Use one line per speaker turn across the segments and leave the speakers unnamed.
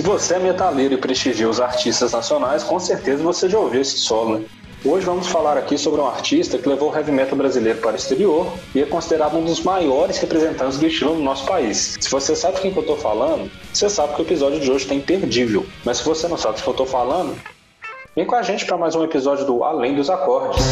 Se você é metaleiro e prestigia os artistas nacionais, com certeza você já ouviu esse solo, né? Hoje vamos falar aqui sobre um artista que levou o heavy metal brasileiro para o exterior e é considerado um dos maiores representantes do estilo no nosso país. Se você sabe quem que eu estou falando, você sabe que o episódio de hoje está imperdível. Mas se você não sabe de quem eu estou falando, vem com a gente para mais um episódio do Além dos Acordes.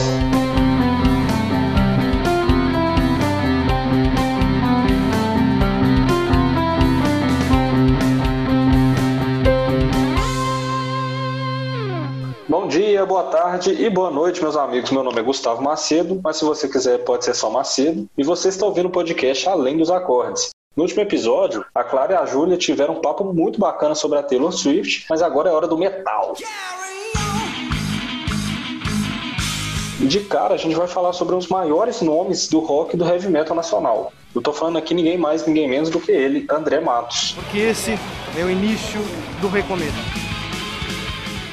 Dia, boa tarde e boa noite, meus amigos. Meu nome é Gustavo Macedo, mas se você quiser pode ser só Macedo. E você está ouvindo o podcast Além dos Acordes. No último episódio, a Clara e a Júlia tiveram um papo muito bacana sobre a Taylor Swift, mas agora é hora do metal. De cara, a gente vai falar sobre os maiores nomes do rock e do heavy metal nacional. Eu tô falando aqui ninguém mais, ninguém menos do que ele, André Matos.
Porque esse é o início do recomeço.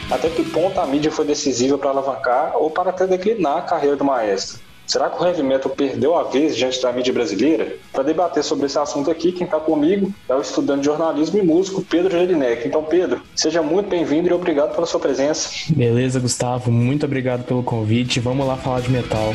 Até que ponto a mídia foi decisiva para alavancar ou para até declinar a carreira do maestro? Será que o heavy metal perdeu a vez diante da mídia brasileira? Para debater sobre esse assunto aqui, quem está comigo é o estudante de jornalismo e músico Pedro Jelinek. Então, Pedro, seja muito bem-vindo e obrigado pela sua presença.
Beleza, Gustavo. Muito obrigado pelo convite. Vamos lá falar de metal.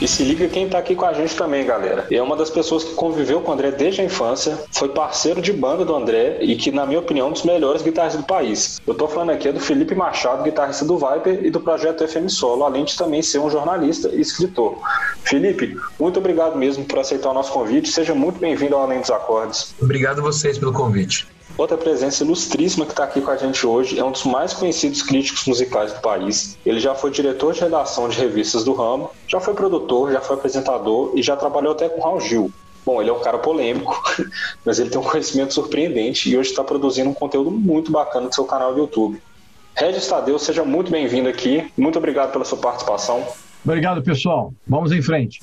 E se liga quem tá aqui com a gente também, galera. É uma das pessoas que conviveu com o André desde a infância, foi parceiro de banda do André e que, na minha opinião, é um dos melhores guitarristas do país. Eu tô falando aqui do Felipe Machado, guitarrista do Viper e do projeto FM Solo, além de também ser um jornalista e escritor. Felipe, muito obrigado mesmo por aceitar o nosso convite. Seja muito bem-vindo ao Além dos Acordes.
Obrigado a vocês pelo convite.
Outra presença ilustríssima que está aqui com a gente hoje é um dos mais conhecidos críticos musicais do país. Ele já foi diretor de redação de revistas do ramo, já foi produtor, já foi apresentador e já trabalhou até com Raul Gil. Bom, ele é um cara polêmico, mas ele tem um conhecimento surpreendente e hoje está produzindo um conteúdo muito bacana no seu canal do YouTube. Regis Tadeu, seja muito bem-vindo aqui. Muito obrigado pela sua participação.
Obrigado, pessoal. Vamos em frente.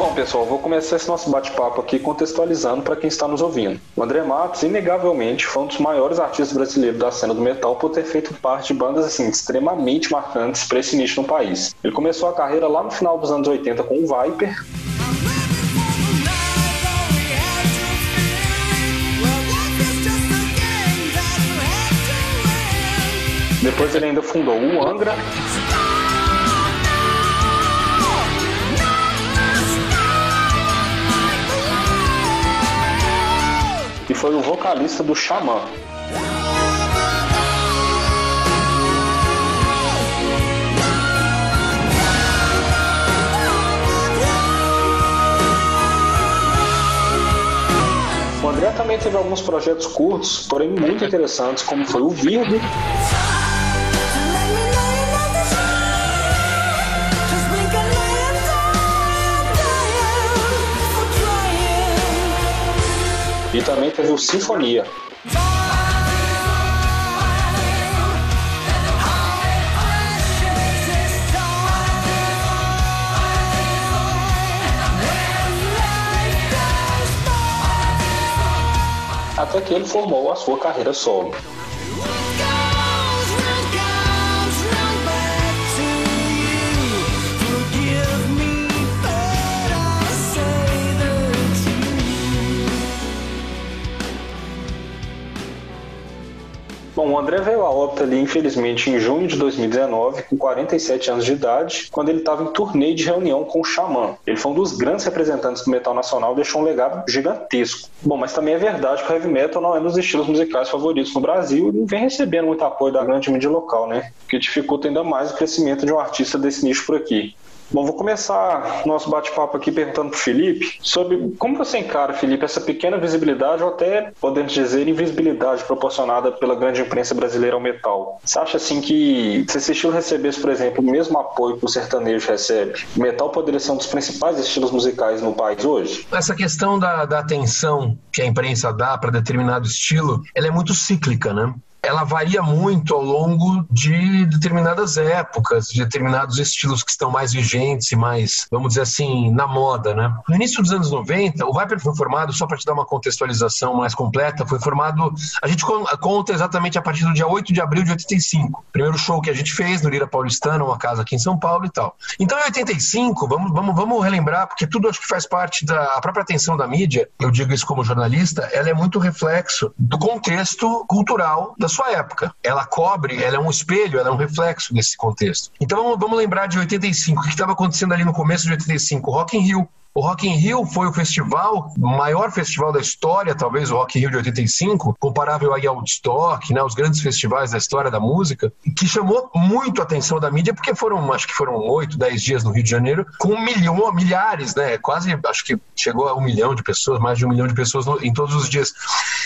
Bom, pessoal, vou começar esse nosso bate-papo aqui contextualizando para quem está nos ouvindo. O André Matos, inegavelmente, foi um dos maiores artistas brasileiros da cena do metal por ter feito parte de bandas assim extremamente marcantes para esse nicho no país. Ele começou a carreira lá no final dos anos 80 com o Viper, Depois ele ainda fundou o Angra foi o vocalista do Xamã. O André também teve alguns projetos curtos, porém muito interessantes, como foi o Virgo. E também teve o Sinfonia. Até que ele formou a sua carreira solo. Bom, o André veio a óbito ali, infelizmente, em junho de 2019, com 47 anos de idade, quando ele estava em turnê de reunião com o Xamã. Ele foi um dos grandes representantes do metal nacional, deixou um legado gigantesco. Bom, mas também é verdade que o heavy metal não é um dos estilos musicais favoritos no Brasil e não vem recebendo muito apoio da grande mídia local, né? O que dificulta ainda mais o crescimento de um artista desse nicho por aqui. Bom, vou começar nosso bate-papo aqui perguntando para o Felipe sobre como você encara, Felipe, essa pequena visibilidade ou até, podemos dizer, invisibilidade proporcionada pela grande imprensa brasileira ao metal. Você acha assim que se esse estilo recebesse, por exemplo, o mesmo apoio que o sertanejo recebe, o metal poderia ser um dos principais estilos musicais no país hoje?
Essa questão da, da atenção que a imprensa dá para determinado estilo, ela é muito cíclica, né? Ela varia muito ao longo de determinadas épocas, de determinados estilos que estão mais vigentes e mais, vamos dizer assim, na moda, né? No início dos anos 90, o Viper foi formado, só para te dar uma contextualização mais completa, foi formado, a gente conta exatamente a partir do dia 8 de abril de 85. Primeiro show que a gente fez no Lira Paulistana, uma casa aqui em São Paulo e tal. Então, em 85, vamos, vamos, vamos relembrar, porque tudo acho que faz parte da própria atenção da mídia, eu digo isso como jornalista, ela é muito reflexo do contexto cultural da sua época. Ela cobre, ela é um espelho, ela é um reflexo desse contexto. Então, vamos lembrar de 85, o que estava acontecendo ali no começo de 85? Rock in Rio. O Rock in Rio foi o festival, maior festival da história, talvez o Rock in Rio de 85, comparável aí ao Woodstock, né, os grandes festivais da história da música, que chamou muito a atenção da mídia, porque foram, acho que foram oito, dez dias no Rio de Janeiro, com um milhão, milhares, né, quase, acho que chegou a um milhão de pessoas, mais de um milhão de pessoas no, em todos os dias.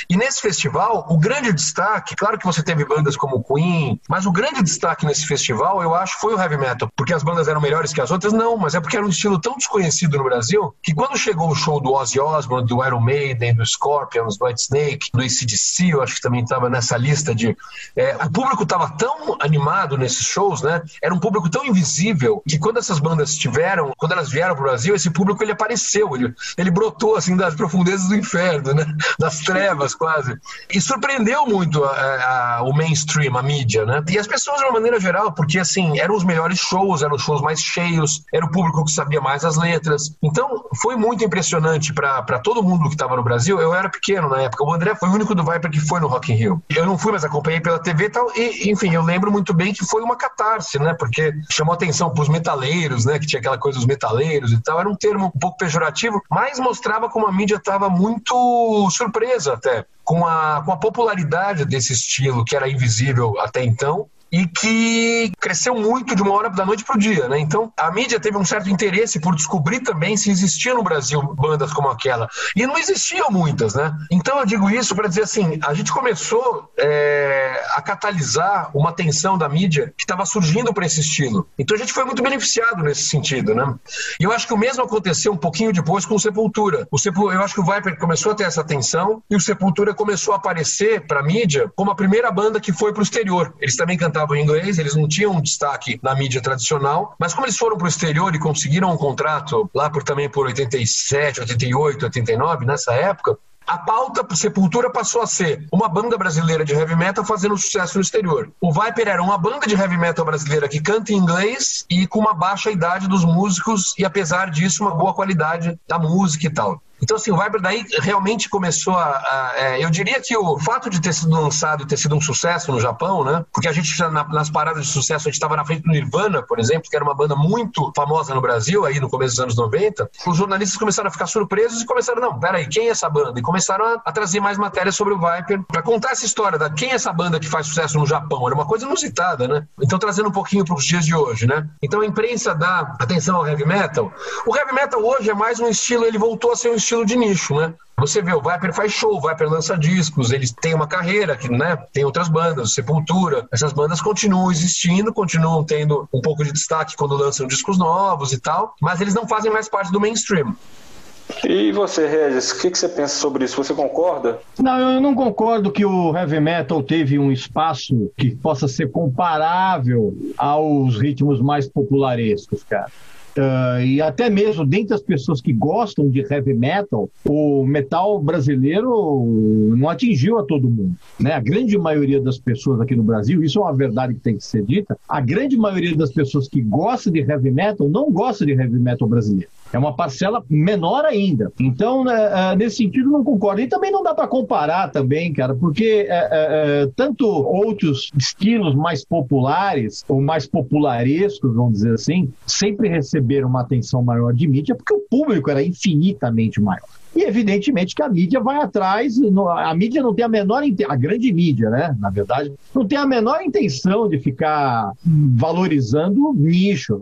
E nesse festival, o grande destaque, claro que você teve bandas como Queen, mas o grande destaque nesse festival, eu acho, foi o heavy metal, porque as bandas eram melhores que as outras, não, mas é porque era um estilo tão desconhecido no Brasil Brasil, que quando chegou o show do Ozzy Osbourne, do Iron Maiden, do Scorpions, do White Snake, do ACDC, eu acho que também estava nessa lista de... É, o público estava tão animado nesses shows, né? Era um público tão invisível que quando essas bandas tiveram, quando elas vieram para o Brasil, esse público ele apareceu, ele, ele brotou assim das profundezas do inferno, né? Das trevas quase. E surpreendeu muito a, a, o mainstream, a mídia, né? E as pessoas de uma maneira geral, porque assim, eram os melhores shows, eram os shows mais cheios, era o público que sabia mais as letras. Então então, foi muito impressionante para todo mundo que estava no Brasil. Eu era pequeno na época. O André foi o único do Viper que foi no Rock in Rio. Eu não fui, mas acompanhei pela TV e tal. E, enfim, eu lembro muito bem que foi uma catarse, né? Porque chamou atenção para os metaleiros, né? Que tinha aquela coisa dos metaleiros e tal. Era um termo um pouco pejorativo, mas mostrava como a mídia estava muito surpresa até com a, com a popularidade desse estilo que era invisível até então e que cresceu muito de uma hora da noite para o dia, né? Então a mídia teve um certo interesse por descobrir também se existia no Brasil bandas como aquela e não existiam muitas, né? Então eu digo isso para dizer assim, a gente começou é, a catalisar uma atenção da mídia que estava surgindo para esse estilo. Então a gente foi muito beneficiado nesse sentido, né? E eu acho que o mesmo aconteceu um pouquinho depois com o Sepultura. O Sepul eu acho que o Viper começou a ter essa atenção e o Sepultura começou a aparecer para a mídia como a primeira banda que foi para o exterior. Eles também cantavam cantavam em inglês, eles não tinham um destaque na mídia tradicional, mas como eles foram para o exterior e conseguiram um contrato lá por também por 87, 88, 89, nessa época, a pauta para Sepultura passou a ser uma banda brasileira de heavy metal fazendo sucesso no exterior. O Viper era uma banda de heavy metal brasileira que canta em inglês e com uma baixa idade dos músicos e, apesar disso, uma boa qualidade da música e tal. Então, assim, o Viper daí realmente começou a. a é, eu diria que o fato de ter sido lançado e ter sido um sucesso no Japão, né? Porque a gente, na, nas paradas de sucesso, a gente estava na frente do Nirvana, por exemplo, que era uma banda muito famosa no Brasil, aí no começo dos anos 90. Os jornalistas começaram a ficar surpresos e começaram, não, peraí, quem é essa banda? E começaram a, a trazer mais matérias sobre o Viper para contar essa história da quem é essa banda que faz sucesso no Japão. Era uma coisa inusitada, né? Então, trazendo um pouquinho para os dias de hoje, né? Então, a imprensa dá atenção ao heavy metal. O heavy metal hoje é mais um estilo, ele voltou a ser um estilo estilo de nicho, né? Você vê, o Viper faz show, o Viper lança discos, eles têm uma carreira, que, né? Tem outras bandas, Sepultura. Essas bandas continuam existindo, continuam tendo um pouco de destaque quando lançam discos novos e tal, mas eles não fazem mais parte do mainstream.
E você, Regis, o que, que, você pensa sobre isso? Você concorda?
Não, eu não concordo que o heavy metal teve um espaço que possa ser comparável aos ritmos mais popularescos, cara. Uh, e até mesmo dentre as pessoas que gostam de heavy metal, o metal brasileiro não atingiu a todo mundo. Né? A grande maioria das pessoas aqui no Brasil, isso é uma verdade que tem que ser dita, a grande maioria das pessoas que gosta de heavy metal não gosta de heavy metal brasileiro. É uma parcela menor ainda. Então, né, é, nesse sentido, não concordo. E também não dá para comparar também, cara, porque é, é, tanto outros estilos mais populares ou mais popularescos, vamos dizer assim, sempre receberam uma atenção maior de mídia porque o público era infinitamente maior. E evidentemente que a mídia vai atrás, a mídia não tem a menor a grande mídia, né, na verdade, não tem a menor intenção de ficar valorizando nicho.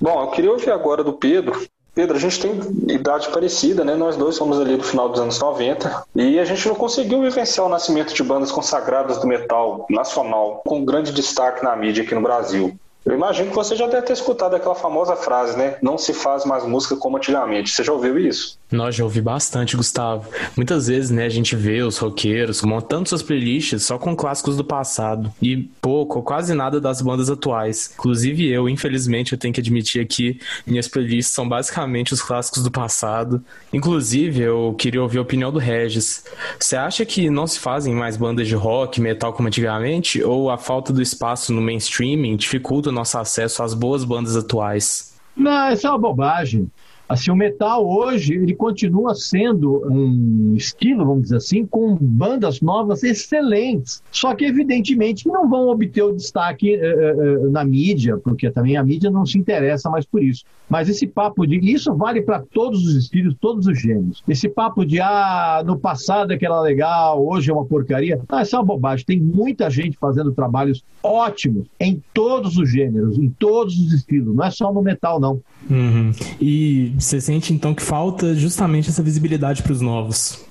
Bom, eu queria ouvir agora do Pedro Pedro, a gente tem idade parecida, né? Nós dois somos ali do final dos anos 90 e a gente não conseguiu vivenciar o nascimento de bandas consagradas do metal nacional com grande destaque na mídia aqui no Brasil. Eu imagino que você já deve ter escutado aquela famosa frase, né? Não se faz mais música como antigamente. Você já ouviu isso?
Nós já ouvi bastante, Gustavo. Muitas vezes, né, a gente vê os roqueiros montando suas playlists só com clássicos do passado e pouco ou quase nada das bandas atuais. Inclusive eu, infelizmente, eu tenho que admitir aqui, minhas playlists são basicamente os clássicos do passado. Inclusive, eu queria ouvir a opinião do Regis. Você acha que não se fazem mais bandas de rock, metal como antigamente, ou a falta do espaço no mainstream dificulta o nosso acesso às boas bandas atuais?
Não, isso é uma bobagem. Assim, o metal hoje, ele continua sendo um estilo, vamos dizer assim, com bandas novas excelentes. Só que, evidentemente, não vão obter o destaque uh, uh, na mídia, porque também a mídia não se interessa mais por isso. Mas esse papo de. Isso vale para todos os estilos, todos os gêneros. Esse papo de, ah, no passado é que era legal, hoje é uma porcaria. Não, isso é uma bobagem. Tem muita gente fazendo trabalhos ótimos em todos os gêneros, em todos os estilos. Não é só no metal, não.
Uhum. E você sente então que falta justamente essa visibilidade para os novos?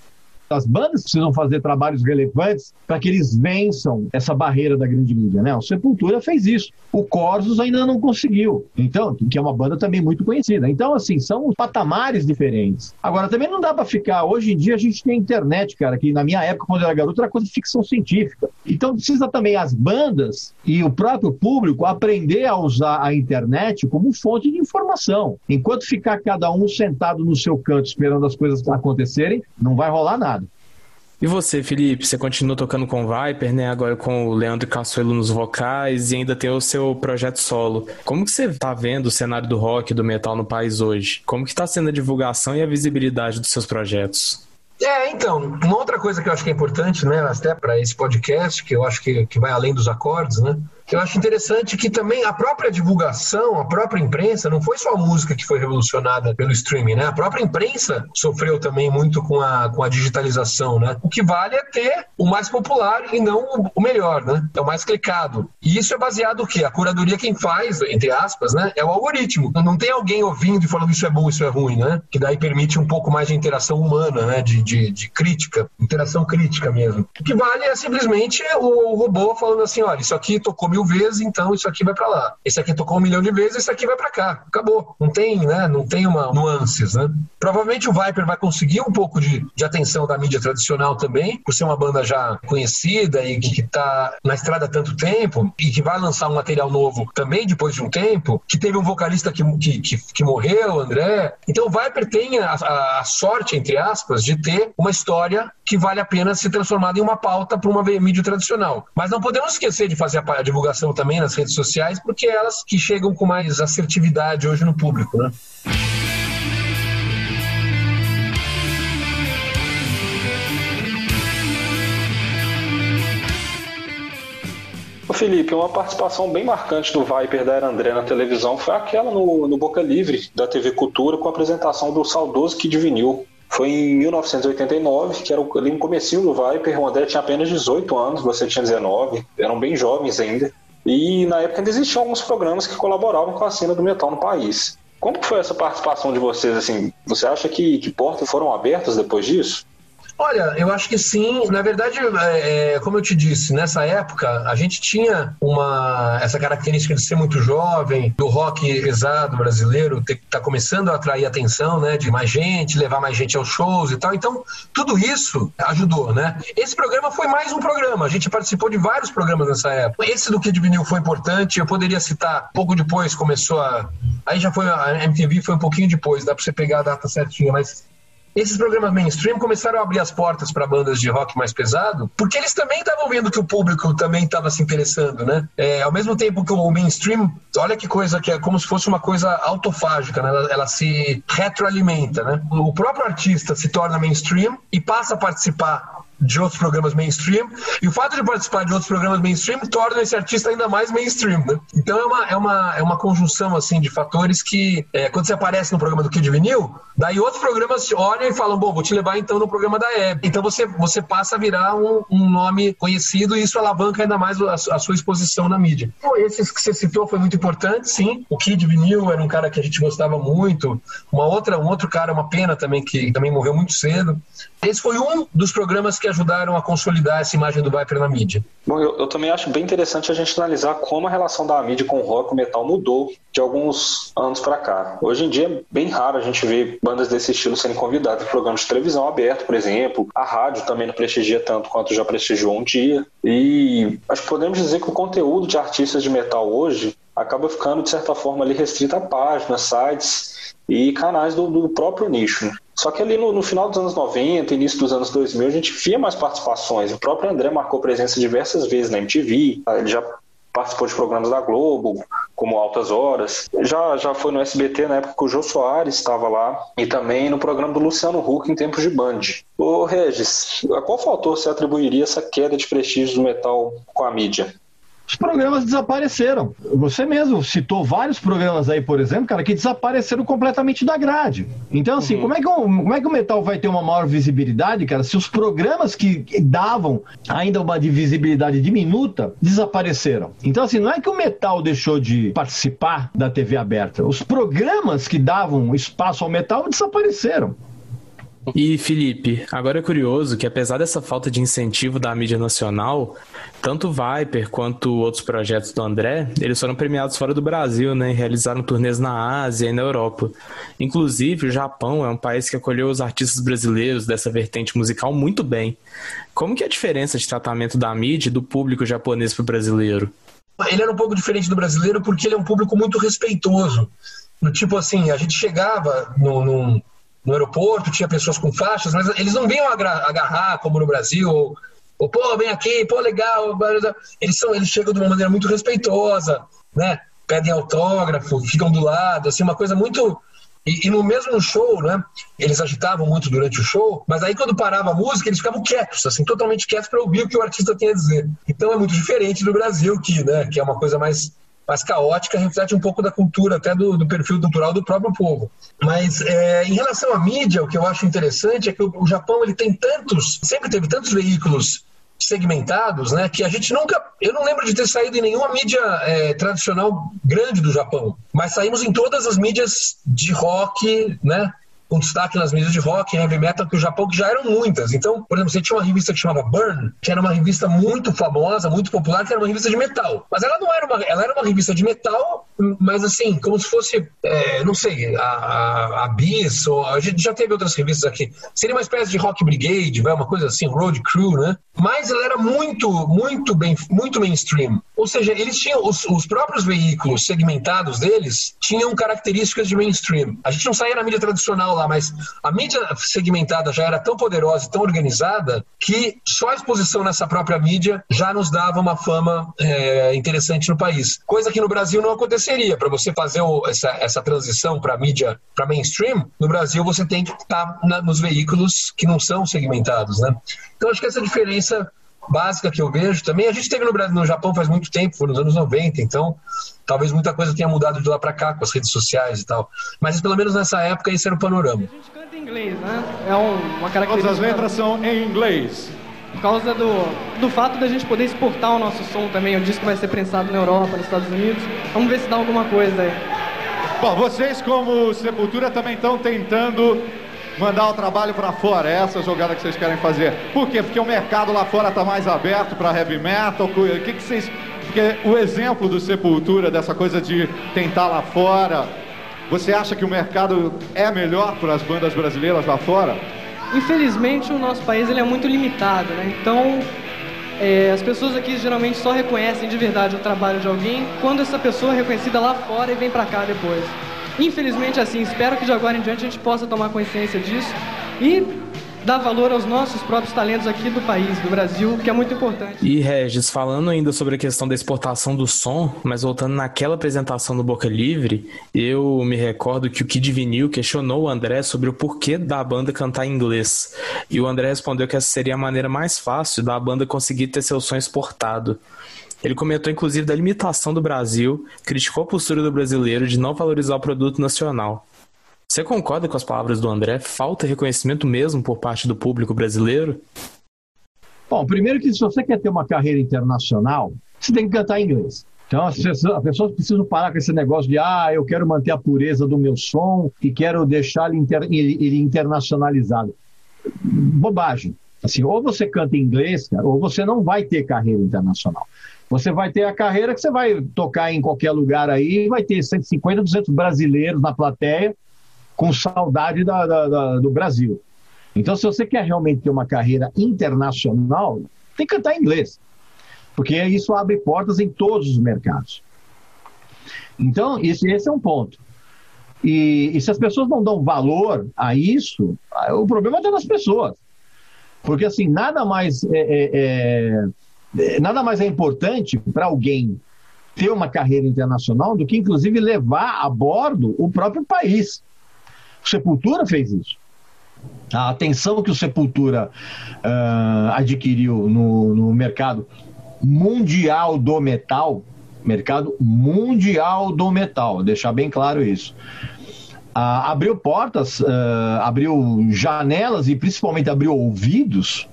As bandas precisam fazer trabalhos relevantes para que eles vençam essa barreira da grande mídia, né? O Sepultura fez isso. O Corsos ainda não conseguiu. Então, que é uma banda também muito conhecida. Então, assim, são patamares diferentes. Agora, também não dá para ficar. Hoje em dia a gente tem internet, cara, que na minha época, quando eu era garoto, era coisa de ficção científica. Então, precisa também as bandas e o próprio público aprender a usar a internet como fonte de informação. Enquanto ficar cada um sentado no seu canto esperando as coisas acontecerem, não vai rolar nada.
E você, Felipe? Você continua tocando com o Viper, né? Agora com o Leandro Cassuelo nos vocais e ainda tem o seu projeto solo. Como que você tá vendo o cenário do rock e do metal no país hoje? Como que tá sendo a divulgação e a visibilidade dos seus projetos?
É, então, uma outra coisa que eu acho que é importante, né, até para esse podcast, que eu acho que, que vai além dos acordes, né, eu acho interessante que também a própria divulgação, a própria imprensa, não foi só a música que foi revolucionada pelo streaming, né? A própria imprensa sofreu também muito com a, com a digitalização, né? O que vale é ter o mais popular e não o melhor, né? É o mais clicado. E isso é baseado o quê? A curadoria quem faz, entre aspas, né? É o algoritmo. Não tem alguém ouvindo e falando isso é bom, isso é ruim, né? Que daí permite um pouco mais de interação humana, né? De, de, de crítica, interação crítica mesmo. O que vale é simplesmente o robô falando assim, olha, isso aqui tocou mil vezes, então isso aqui vai para lá. Esse aqui tocou um milhão de vezes, esse aqui vai para cá. Acabou. Não tem, né? Não tem uma nuances, né? Provavelmente o Viper vai conseguir um pouco de, de atenção da mídia tradicional também, por ser uma banda já conhecida e que está na estrada há tanto tempo e que vai lançar um material novo também depois de um tempo, que teve um vocalista que, que, que, que morreu, André. Então o Viper tem a, a, a sorte, entre aspas, de ter uma história que vale a pena ser transformada em uma pauta para uma mídia tradicional. Mas não podemos esquecer de fazer a divulgação também nas redes sociais, porque é elas que chegam com mais assertividade hoje no público, né?
Felipe, uma participação bem marcante do Viper da Era André na televisão foi aquela no, no Boca Livre da TV Cultura com a apresentação do saudoso Kid Vinil. Foi em 1989, que era ali no comecinho do Viper, o André tinha apenas 18 anos, você tinha 19, eram bem jovens ainda. E na época ainda existiam alguns programas que colaboravam com a cena do metal no país. Como foi essa participação de vocês? Assim, você acha que, que portas foram abertas depois disso?
Olha, eu acho que sim. Na verdade, é, é, como eu te disse, nessa época a gente tinha uma essa característica de ser muito jovem, do rock exato brasileiro tá começando a atrair atenção, né, de mais gente, levar mais gente aos shows e tal. Então, tudo isso ajudou, né? Esse programa foi mais um programa. A gente participou de vários programas nessa época. Esse do Kid Vinil foi importante. Eu poderia citar. Pouco depois começou a aí já foi a MTV foi um pouquinho depois. Dá para você pegar a data certinha, mas esses programas mainstream começaram a abrir as portas para bandas de rock mais pesado, porque eles também estavam vendo que o público também estava se interessando, né? É, ao mesmo tempo que o mainstream, olha que coisa que é como se fosse uma coisa autofágica, né? Ela, ela se retroalimenta, né? O próprio artista se torna mainstream e passa a participar de outros programas mainstream, e o fato de participar de outros programas mainstream torna esse artista ainda mais mainstream, né? Então é uma, é uma, é uma conjunção, assim, de fatores que, é, quando você aparece no programa do Kid Vinil, daí outros programas olham e falam, bom, vou te levar então no programa da Hebe. Então você, você passa a virar um, um nome conhecido e isso alavanca ainda mais a, a sua exposição na mídia. Então, esses que você citou foi muito importante, sim. O Kid Vinil era um cara que a gente gostava muito. Uma outra, um outro cara, uma pena também, que também morreu muito cedo. Esse foi um dos programas que ajudaram a consolidar essa imagem do Viper na mídia.
Bom, eu, eu, também acho bem interessante a gente analisar como a relação da mídia com o rock e o metal mudou de alguns anos para cá. Hoje em dia é bem raro a gente ver bandas desse estilo serem convidadas em programas de televisão aberto, por exemplo. A rádio também não prestigia tanto quanto já prestigiou um dia. E acho que podemos dizer que o conteúdo de artistas de metal hoje acaba ficando, de certa forma, ali restrito a páginas, sites e canais do, do próprio nicho. Só que ali no, no, final dos anos 90, início dos anos 2000, a gente via mais participações. O próprio André marcou presença diversas vezes na MTV, ele já participou de programas da Globo, como Altas Horas. Já, já foi no SBT na época que o Jô Soares estava lá, e também no programa do Luciano Huck em tempos de Band. Ô Regis, a qual fator você atribuiria essa queda de prestígio do metal com a mídia?
Os programas desapareceram. Você mesmo citou vários programas aí, por exemplo, cara, que desapareceram completamente da grade. Então, assim, uhum. como, é que, como é que o metal vai ter uma maior visibilidade, cara, se os programas que davam ainda uma visibilidade diminuta desapareceram? Então, assim, não é que o metal deixou de participar da TV aberta. Os programas que davam espaço ao metal desapareceram.
E Felipe, agora é curioso que apesar dessa falta de incentivo da mídia nacional, tanto Viper quanto outros projetos do André, eles foram premiados fora do Brasil, né, e realizaram turnês na Ásia e na Europa. Inclusive, o Japão é um país que acolheu os artistas brasileiros dessa vertente musical muito bem. Como que é a diferença de tratamento da mídia e do público japonês para o brasileiro?
Ele era um pouco diferente do brasileiro porque ele é um público muito respeitoso. Tipo assim, a gente chegava no, num no aeroporto, tinha pessoas com faixas, mas eles não vinham agarrar como no Brasil, ou, ou pô, vem aqui, pô, legal. Eles, são, eles chegam de uma maneira muito respeitosa, né? Pedem autógrafo, ficam do lado, assim, uma coisa muito. E, e, no mesmo show, né? Eles agitavam muito durante o show, mas aí quando parava a música, eles ficavam quietos, assim, totalmente quietos para ouvir o que o artista tinha a dizer. Então é muito diferente do Brasil, que, né, que é uma coisa mais mais caótica, reflete um pouco da cultura, até do, do perfil cultural do próprio povo. Mas é, em relação à mídia, o que eu acho interessante é que o, o Japão ele tem tantos, sempre teve tantos veículos segmentados, né? Que a gente nunca. Eu não lembro de ter saído em nenhuma mídia é, tradicional grande do Japão, mas saímos em todas as mídias de rock, né? Com destaque nas mídias de rock e heavy metal que o Japão, que já eram muitas. Então, por exemplo, você tinha uma revista que chamava Burn, que era uma revista muito famosa, muito popular, que era uma revista de metal. Mas ela não era uma, ela era uma revista de metal, mas assim, como se fosse, é, não sei, a, a, a Bis, ou a gente já teve outras revistas aqui. Seria uma espécie de Rock Brigade, uma coisa assim, Road Crew, né? Mas ela era muito, muito bem, muito mainstream. Ou seja, eles tinham os, os próprios veículos segmentados deles tinham características de mainstream. A gente não saía na mídia tradicional lá, mas a mídia segmentada já era tão poderosa e tão organizada que só a exposição nessa própria mídia já nos dava uma fama é, interessante no país. Coisa que no Brasil não aconteceria. Para você fazer o, essa, essa transição para mídia, para mainstream, no Brasil você tem que estar tá nos veículos que não são segmentados, né? Então acho que essa diferença básica que eu vejo também. A gente teve no, Brasil, no Japão faz muito tempo, foi nos anos 90, então talvez muita coisa tenha mudado de lá para cá com as redes sociais e tal. Mas pelo menos nessa época esse era o panorama.
A gente canta em inglês, né? É um, uma característica.
Todas as letras são em inglês.
Por causa do, do fato da gente poder exportar o nosso som também, o disco vai ser prensado na Europa, nos Estados Unidos. Vamos ver se dá alguma coisa aí.
Bom, vocês como Sepultura também estão tentando mandar o trabalho para fora. É essa jogada que vocês querem fazer. Por quê? Porque o mercado lá fora está mais aberto para heavy metal. O que, que vocês. Porque o exemplo do Sepultura, dessa coisa de tentar lá fora, você acha que o mercado é melhor para as bandas brasileiras lá fora?
Infelizmente, o nosso país ele é muito limitado, né? Então, é, as pessoas aqui geralmente só reconhecem de verdade o trabalho de alguém quando essa pessoa é reconhecida lá fora e vem para cá depois. Infelizmente, assim, espero que de agora em diante a gente possa tomar consciência disso e dar valor aos nossos próprios talentos aqui do país, do Brasil, que é muito importante.
E Regis, falando ainda sobre a questão da exportação do som, mas voltando naquela apresentação do Boca Livre, eu me recordo que o Kid Vinil questionou o André sobre o porquê da banda cantar em inglês. E o André respondeu que essa seria a maneira mais fácil da banda conseguir ter seu som exportado. Ele comentou inclusive da limitação do Brasil, criticou a postura do brasileiro de não valorizar o produto nacional. Você concorda com as palavras do André? Falta reconhecimento mesmo por parte do público brasileiro?
Bom, primeiro que se você quer ter uma carreira internacional, você tem que cantar em inglês. Então as pessoas, as pessoas, precisam parar com esse negócio de ah, eu quero manter a pureza do meu som e quero deixar ele, inter, ele, ele internacionalizado. Bobagem. Assim, ou você canta em inglês, cara, ou você não vai ter carreira internacional. Você vai ter a carreira que você vai tocar em qualquer lugar aí vai ter 150, 200 brasileiros na plateia com saudade da, da, da, do Brasil. Então, se você quer realmente ter uma carreira internacional, tem que cantar inglês, porque isso abre portas em todos os mercados. Então, esse, esse é um ponto. E, e, se as pessoas não dão valor a isso, o problema é das pessoas. Porque, assim, nada mais é, é, é nada mais é importante para alguém ter uma carreira internacional do que, inclusive, levar a bordo o próprio país. O Sepultura fez isso. A atenção que o Sepultura uh, adquiriu no, no mercado mundial do metal, mercado mundial do metal, deixar bem claro isso. Uh, abriu portas, uh, abriu janelas e principalmente abriu ouvidos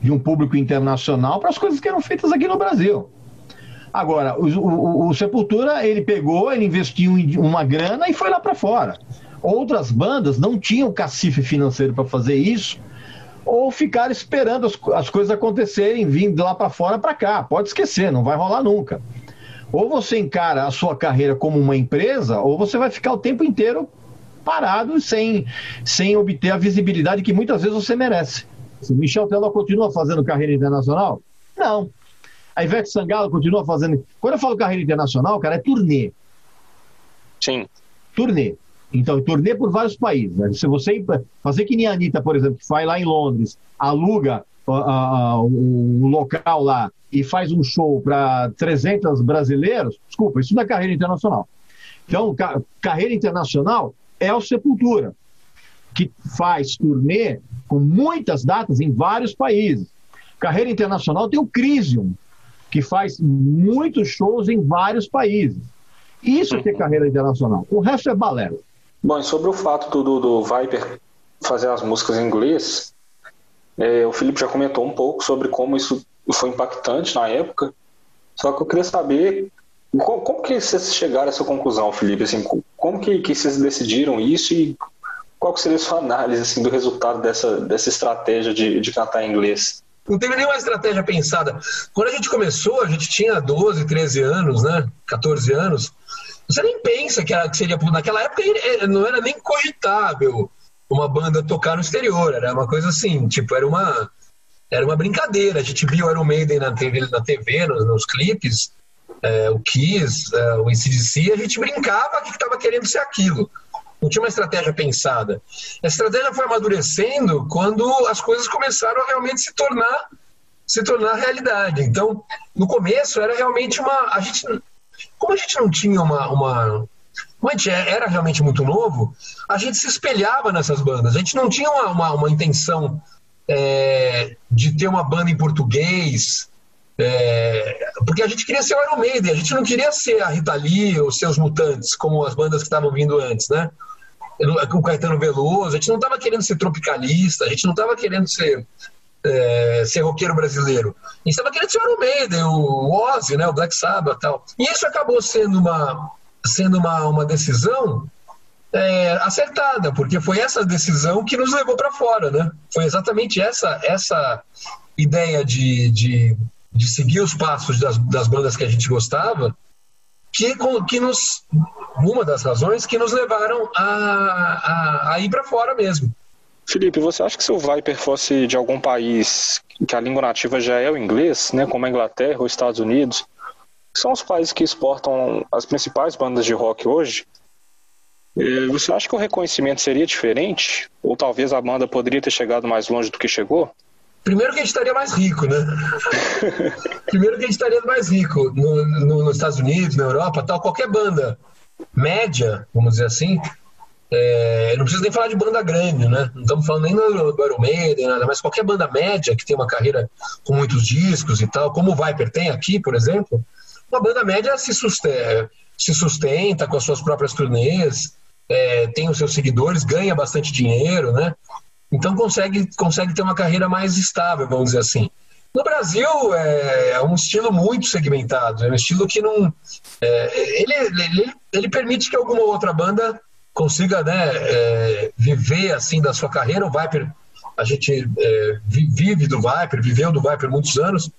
de um público internacional para as coisas que eram feitas aqui no Brasil. Agora, o, o, o Sepultura, ele pegou, ele investiu uma grana e foi lá para fora. Outras bandas não tinham cacife financeiro para fazer isso, ou ficar esperando as, as coisas acontecerem, vindo lá para fora para cá. Pode esquecer, não vai rolar nunca. Ou você encara a sua carreira como uma empresa, ou você vai ficar o tempo inteiro parado sem, sem obter a visibilidade que muitas vezes você merece. Se Michel Teló continua fazendo carreira internacional? Não. A Ivete Sangalo continua fazendo. Quando eu falo carreira internacional, cara, é turnê.
Sim.
Turnê. Então, turnê por vários países. Né? Se você fazer que nem a Anitta, por exemplo, que vai lá em Londres, aluga uh, uh, um local lá e faz um show para 300 brasileiros, desculpa, isso não é carreira internacional. Então, ca carreira internacional é o Sepultura, que faz turnê com muitas datas em vários países. Carreira internacional tem o Crisium, que faz muitos shows em vários países. Isso é, é carreira internacional. O resto é balela.
Bom, e sobre o fato do, do, do Viper fazer as músicas em inglês, é, o Felipe já comentou um pouco sobre como isso foi impactante na época. Só que eu queria saber como, como que vocês chegaram a essa conclusão, Felipe? Assim, como que, que vocês decidiram isso e qual seria a sua análise assim, do resultado dessa, dessa estratégia de, de cantar em inglês?
Não teve nenhuma estratégia pensada. Quando a gente começou, a gente tinha 12, 13 anos, né? 14 anos. Você nem pensa que, seria. Naquela época não era nem cogitável uma banda tocar no exterior. Era uma coisa assim, tipo, era uma, era uma brincadeira. A gente viu o Iron Maiden na TV, na TV nos, nos clipes, é, o Kiss, é, o ACDC, a gente brincava que estava querendo ser aquilo. Não tinha uma estratégia pensada. A estratégia foi amadurecendo quando as coisas começaram a realmente se tornar se tornar realidade. Então, no começo era realmente uma a gente como a gente não tinha uma, uma como a gente era realmente muito novo, a gente se espelhava nessas bandas. A gente não tinha uma, uma, uma intenção é, de ter uma banda em português, é, porque a gente queria ser o Iron Maiden, a gente não queria ser a Rita Lee ou seus Mutantes, como as bandas que estavam vindo antes, né? Com o Caetano Veloso, a gente não estava querendo ser tropicalista, a gente não estava querendo ser é, ser roqueiro brasileiro. Gente estava querendo ser o Maiden, o Ozzy, né, o Black Sabbath e tal. E isso acabou sendo uma, sendo uma, uma decisão é, acertada, porque foi essa decisão que nos levou para fora, né? Foi exatamente essa, essa ideia de, de, de seguir os passos das, das bandas que a gente gostava que, que nos uma das razões que nos levaram a, a, a ir para fora mesmo.
Felipe, você acha que se o Viper fosse de algum país que a língua nativa já é o inglês, né, como a Inglaterra ou Estados Unidos, que são os países que exportam as principais bandas de rock hoje, eh, você acha que o reconhecimento seria diferente? Ou talvez a banda poderia ter chegado mais longe do que chegou?
Primeiro que a gente estaria mais rico, né? Primeiro que a gente estaria mais rico no, no, nos Estados Unidos, na Europa, tal. Qualquer banda média, vamos dizer assim, é, não precisa nem falar de banda grande, né? Não estamos falando nem do, do Iron Maiden, nada, mas qualquer banda média que tem uma carreira com muitos discos e tal, como o Viper tem aqui, por exemplo, uma banda média se sustenta, se sustenta com as suas próprias turnês, é, tem os seus seguidores, ganha bastante dinheiro, né? Então consegue, consegue ter uma carreira mais estável, vamos dizer assim. No Brasil é, é um estilo muito segmentado, é um estilo que não. É, ele, ele, ele permite que alguma outra banda consiga né, é, viver assim da sua carreira. O Viper a gente é, vive do Viper, viveu do Viper muitos anos,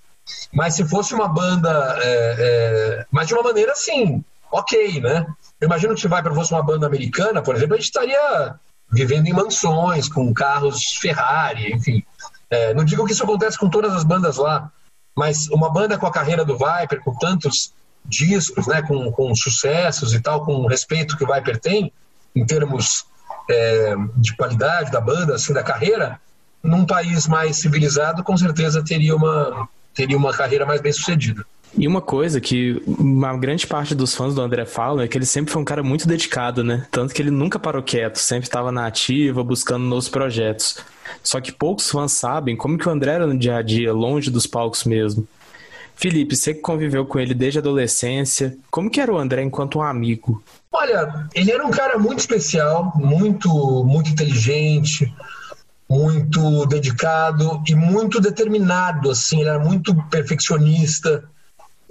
mas se fosse uma banda, é, é, mas de uma maneira assim, ok, né? Eu imagino que se Viper fosse uma banda americana, por exemplo, a gente estaria vivendo em mansões, com carros Ferrari, enfim. É, não digo que isso acontece com todas as bandas lá, mas uma banda com a carreira do Viper, com tantos discos, né, com, com sucessos e tal, com o respeito que o Viper tem, em termos é, de qualidade da banda, assim, da carreira, num país mais civilizado, com certeza teria uma, teria uma carreira mais bem sucedida.
E uma coisa que uma grande parte dos fãs do André falam é que ele sempre foi um cara muito dedicado, né? Tanto que ele nunca parou quieto, sempre estava na ativa, buscando novos projetos. Só que poucos fãs sabem como que o André era no dia a dia, longe dos palcos mesmo. Felipe, você que conviveu com ele desde a adolescência, como que era o André enquanto um amigo?
Olha, ele era um cara muito especial, muito, muito inteligente, muito dedicado e muito determinado, assim, ele era muito perfeccionista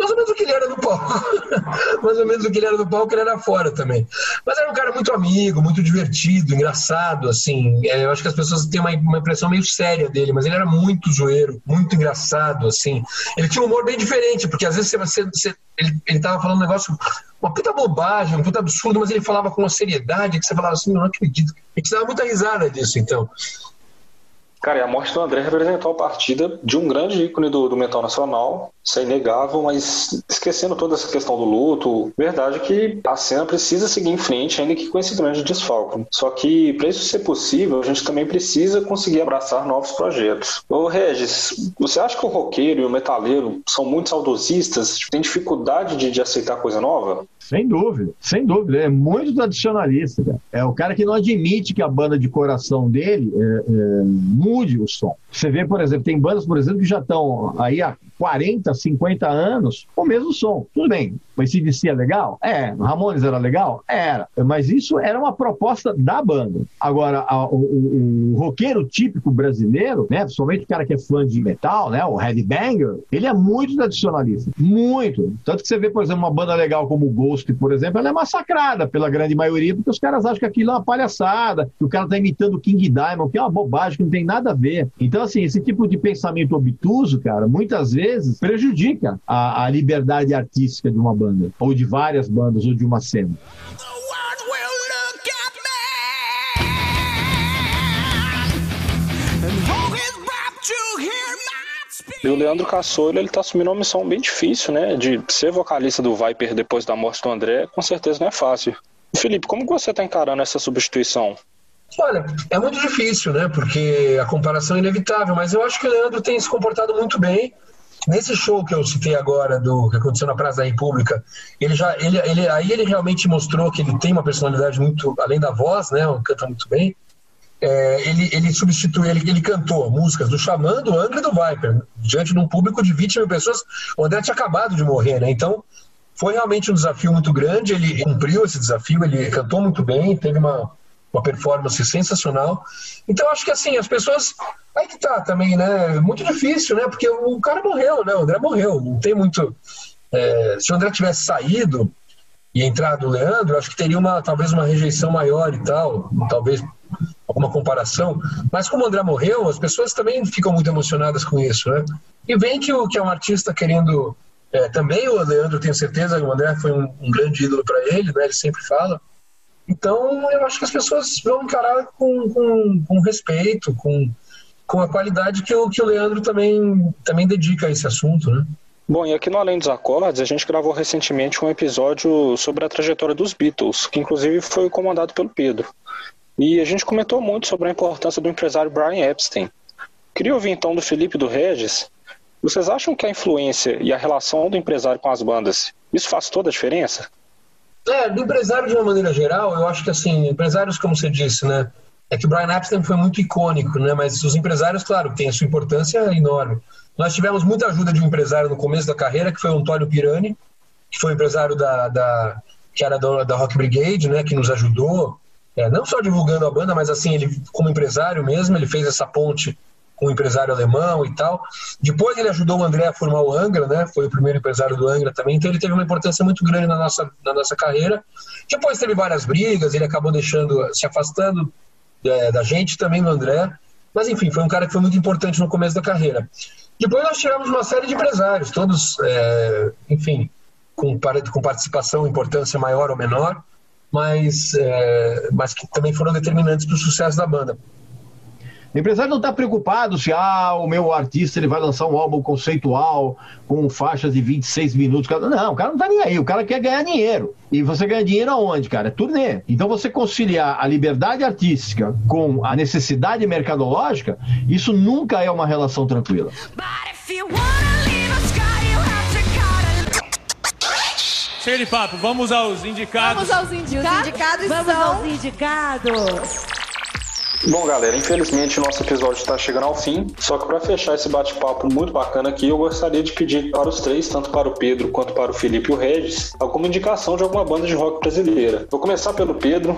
mais ou menos o que ele era no palco. mais ou menos o que ele era no palco, ele era fora também. Mas era um cara muito amigo, muito divertido, engraçado, assim. É, eu acho que as pessoas têm uma, uma, impressão meio séria dele, mas ele era muito zoeiro, muito engraçado, assim. Ele tinha um humor bem diferente, porque às vezes você, você, ele, ele tava falando um negócio, uma puta bobagem, um puta absurdo, mas ele falava com uma seriedade que você falava assim, não acredito. A gente dava muita risada disso, então.
Cara, e a morte do André representou a partida de um grande ícone do, do metal nacional, isso é inegável, mas esquecendo toda essa questão do luto, verdade que a cena precisa seguir em frente, ainda que com esse grande desfalque. Só que, para isso ser possível, a gente também precisa conseguir abraçar novos projetos. Ô Regis, você acha que o roqueiro e o metaleiro são muito saudosistas, tem dificuldade de, de aceitar coisa nova?
Sem dúvida, sem dúvida. É muito tradicionalista. Cara. É o cara que não admite que a banda de coração dele é, é, mude o som. Você vê, por exemplo, tem bandas, por exemplo, que já estão aí há 40, 50 anos o mesmo som. Tudo bem, mas se é legal? É. Ramones era legal? Era. Mas isso era uma proposta da banda. Agora, a, o, o, o, roqueiro típico brasileiro, né, principalmente o cara que é fã de metal, né, o headbanger, ele é muito tradicionalista. Muito. Tanto que você vê, por exemplo, uma banda legal como o Ghost, por exemplo, ela é massacrada pela grande maioria, porque os caras acham que aquilo é uma palhaçada, que o cara tá imitando o King Diamond, que é uma bobagem, que não tem nada a ver. Então, assim, esse tipo de pensamento obtuso, cara, muitas vezes prejudica a, a liberdade artística de uma banda, ou de várias bandas, ou de uma cena.
E o Leandro Cassolo, ele tá assumindo uma missão bem difícil, né? De ser vocalista do Viper depois da morte do André, com certeza não é fácil. Felipe, como você tá encarando essa substituição?
Olha, é muito difícil, né? Porque a comparação é inevitável, mas eu acho que o Leandro tem se comportado muito bem. Nesse show que eu citei agora, do que aconteceu na Praça da República, ele já, ele, ele, aí ele realmente mostrou que ele tem uma personalidade muito, além da voz, né? Canta muito bem. É, ele, ele substituiu, ele, ele cantou músicas do Xamã, do Angra e do Viper, diante de um público de 20 mil pessoas. O André tinha acabado de morrer, né? Então, foi realmente um desafio muito grande. Ele cumpriu esse desafio, ele cantou muito bem, teve uma, uma performance sensacional. Então acho que assim, as pessoas. Aí que tá também, né? Muito difícil, né? Porque o cara morreu, né? O André morreu. Não tem muito. É, se o André tivesse saído e entrado o Leandro, acho que teria uma, talvez uma rejeição maior e tal. Talvez alguma comparação. Mas como o André morreu, as pessoas também ficam muito emocionadas com isso, né? E vem que, o, que é um artista querendo. É, também o Leandro, tenho certeza, o André foi um, um grande ídolo para ele, né? Ele sempre fala. Então, eu acho que as pessoas vão encarar com, com, com respeito, com, com a qualidade que o, que o Leandro também, também dedica a esse assunto, né?
Bom, e aqui no Além dos Acordes, a gente gravou recentemente um episódio sobre a trajetória dos Beatles, que inclusive foi comandado pelo Pedro. E a gente comentou muito sobre a importância do empresário Brian Epstein. Queria ouvir então do Felipe do Regis. Vocês acham que a influência e a relação do empresário com as bandas, isso faz toda a diferença?
É, do empresário de uma maneira geral, eu acho que assim, empresários, como você disse, né? É que o Brian Epstein foi muito icônico, né? Mas os empresários, claro, têm a sua importância enorme. Nós tivemos muita ajuda de um empresário no começo da carreira, que foi o Antônio Pirani, que foi empresário da, da que era da, da Rock Brigade, né? Que nos ajudou, é, não só divulgando a banda, mas assim, ele como empresário mesmo, ele fez essa ponte o empresário alemão e tal. Depois ele ajudou o André a formar o Angra, né? Foi o primeiro empresário do Angra também, então ele teve uma importância muito grande na nossa, na nossa carreira. Depois teve várias brigas, ele acabou deixando, se afastando é, da gente também do André. Mas enfim, foi um cara que foi muito importante no começo da carreira. Depois nós tivemos uma série de empresários, todos, é, enfim, com, com participação, importância maior ou menor, mas, é, mas que também foram determinantes para o sucesso da banda.
O empresário não está preocupado se ah, o meu artista ele vai lançar um álbum conceitual com faixas de 26 minutos. Não, o cara não está nem aí. O cara quer ganhar dinheiro. E você ganha dinheiro aonde, cara? É turnê. Então você conciliar a liberdade artística com a necessidade mercadológica, isso nunca é uma relação tranquila.
Cheio de papo, vamos aos indicados.
Vamos aos indicados. Os indicados
vamos
são...
aos indicados.
Bom, galera, infelizmente o nosso episódio está chegando ao fim. Só que para fechar esse bate-papo muito bacana aqui, eu gostaria de pedir para os três, tanto para o Pedro quanto para o Felipe e o Regis, alguma indicação de alguma banda de rock brasileira. Vou começar pelo Pedro.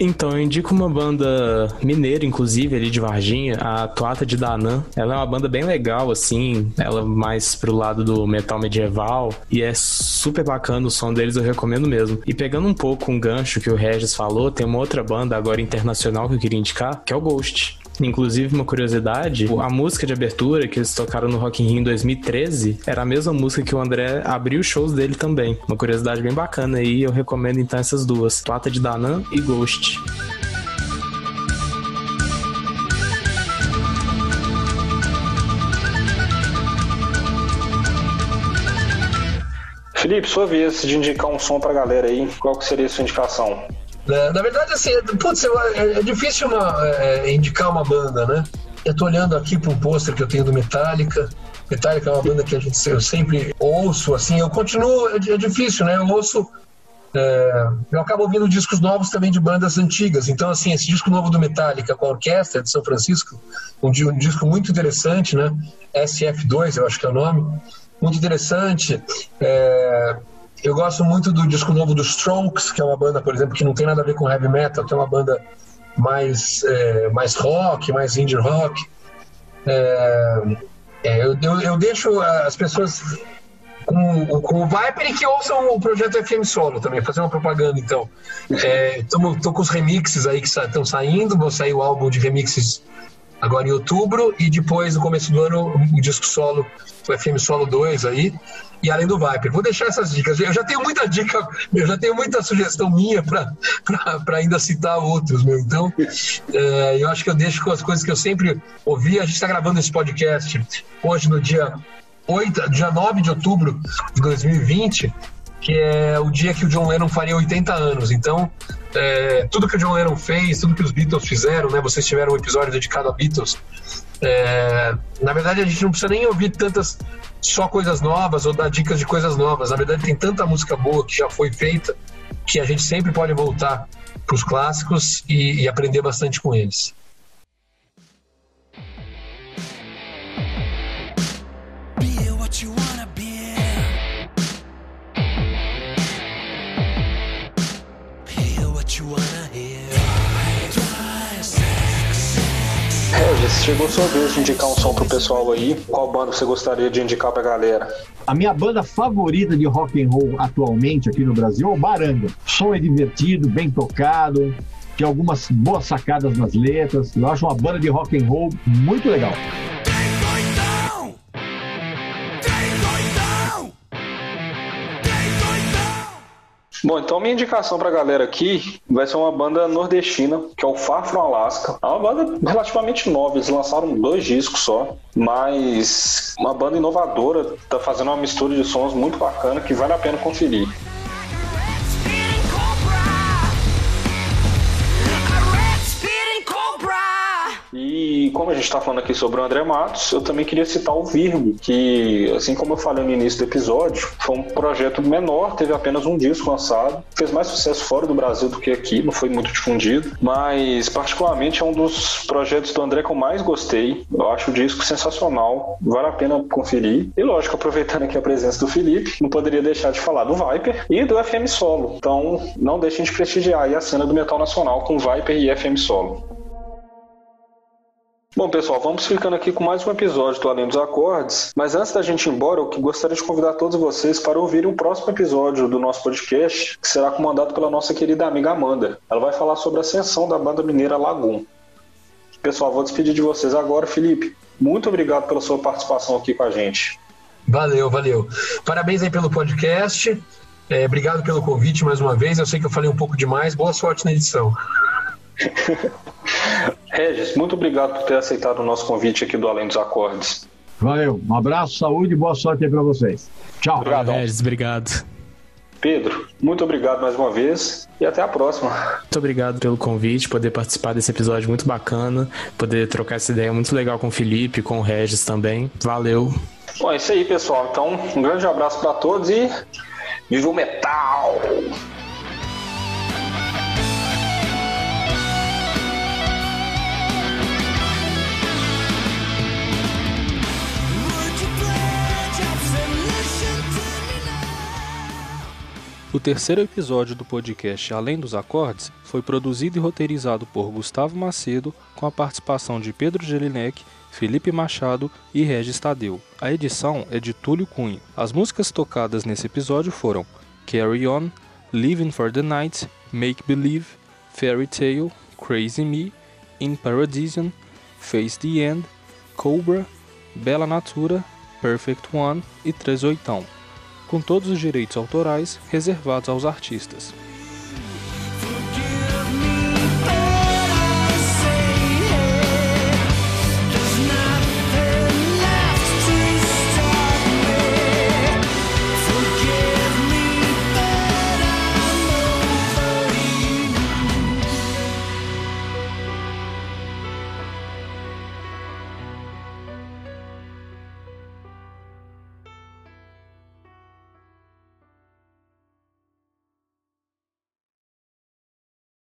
Então, eu indico uma banda mineira, inclusive, ali de Varginha, a Toata de Danã. Ela é uma banda bem legal, assim, ela mais pro lado do metal medieval, e é super bacana o som deles, eu recomendo mesmo. E pegando um pouco um gancho que o Regis falou, tem uma outra banda agora internacional que eu queria indicar, que é o Ghost. Inclusive, uma curiosidade, a música de abertura que eles tocaram no Rock in Rio em 2013 era a mesma música que o André abriu os shows dele também. Uma curiosidade bem bacana aí, eu recomendo então essas duas, Plata de Danan e Ghost.
Felipe, sua vez de indicar um som pra galera aí, qual que seria a sua indicação?
Né? Na verdade, assim, putz, é, é difícil uma, é, indicar uma banda, né? Eu tô olhando aqui para um pôster que eu tenho do Metallica. Metallica é uma banda que a gente, eu sempre ouço, assim, eu continuo, é, é difícil, né? Eu ouço é, eu acabo ouvindo discos novos também de bandas antigas. Então, assim, esse disco novo do Metallica com a orquestra de São Francisco, um, um, disco muito interessante, né? SF2, eu acho que é o nome. Muito interessante. É, eu gosto muito do disco novo dos Strokes, que é uma banda, por exemplo, que não tem nada a ver com heavy metal, que é uma banda mais, é, mais rock, mais indie rock. É, é, eu, eu, eu, deixo as pessoas com, com o Viper e que ouçam o projeto FM Solo também, fazer uma propaganda então. É, tô, tô com os remixes aí que estão saindo, vou sair o álbum de remixes agora em outubro e depois, no começo do ano, o disco solo, o FM Solo 2 aí e além do Viper. Vou deixar essas dicas. Eu já tenho muita dica, eu já tenho muita sugestão minha para ainda citar outros, meu. Então, é, eu acho que eu deixo com as coisas que eu sempre ouvi. A gente está gravando esse podcast hoje no dia 8, dia 9 de outubro de 2020, que é o dia que o John Lennon faria 80 anos. Então, é, tudo que o John Lennon fez, tudo que os Beatles fizeram, né? Vocês tiveram um episódio dedicado a Beatles. É, na verdade, a gente não precisa nem ouvir tantas só coisas novas ou dar dicas de coisas novas. Na verdade, tem tanta música boa que já foi feita que a gente sempre pode voltar para os clássicos e, e aprender bastante com eles.
Regis, chegou sua vez de indicar um som pro pessoal aí. Qual banda você gostaria de indicar pra galera?
A minha banda favorita de rock and roll atualmente aqui no Brasil é o Baranga. Som é divertido, bem tocado, tem algumas boas sacadas nas letras. Eu acho uma banda de rock and roll muito legal.
Bom, então minha indicação pra galera aqui vai ser uma banda nordestina, que é o Far From Alaska. É uma banda relativamente nova, eles lançaram dois discos só, mas uma banda inovadora, tá fazendo uma mistura de sons muito bacana que vale a pena conferir. E como a gente está falando aqui sobre o André Matos, eu também queria citar o Virgo, que, assim como eu falei no início do episódio, foi um projeto menor, teve apenas um disco lançado, fez mais sucesso fora do Brasil do que aqui, não foi muito difundido, mas particularmente é um dos projetos do André que eu mais gostei. Eu acho o disco sensacional, vale a pena conferir. E lógico, aproveitando aqui a presença do Felipe, não poderia deixar de falar do Viper e do FM Solo. Então, não deixem de prestigiar a cena do metal nacional com Viper e FM Solo. Bom, pessoal, vamos ficando aqui com mais um episódio do Além dos Acordes. Mas antes da gente ir embora, eu gostaria de convidar todos vocês para ouvirem o próximo episódio do nosso podcast, que será comandado pela nossa querida amiga Amanda. Ela vai falar sobre a ascensão da banda mineira Lagoon. Pessoal, vou despedir de vocês agora, Felipe. Muito obrigado pela sua participação aqui com a gente.
Valeu, valeu. Parabéns aí pelo podcast. É, obrigado pelo convite mais uma vez. Eu sei que eu falei um pouco demais. Boa sorte na edição.
Regis, muito obrigado por ter aceitado o nosso convite aqui do Além dos Acordes.
Valeu. Um abraço, saúde e boa sorte aí para vocês. Tchau.
Obrigado, Regis. Obrigado.
Pedro, muito obrigado mais uma vez e até a próxima.
Muito obrigado pelo convite, poder participar desse episódio muito bacana, poder trocar essa ideia muito legal com o Felipe, com o Regis também. Valeu.
Bom, é isso aí, pessoal. Então, um grande abraço para todos e viva o metal!
O terceiro episódio do podcast Além dos Acordes foi produzido e roteirizado por Gustavo Macedo, com a participação de Pedro Jelinek, Felipe Machado e Regis Tadeu. A edição é de Túlio Cunha. As músicas tocadas nesse episódio foram Carry On, Living for the Night, Make Believe, Fairy Tale, Crazy Me, In Paradisian, Face the End, Cobra, Bela Natura, Perfect One e Trezoitão com todos os direitos autorais reservados aos artistas.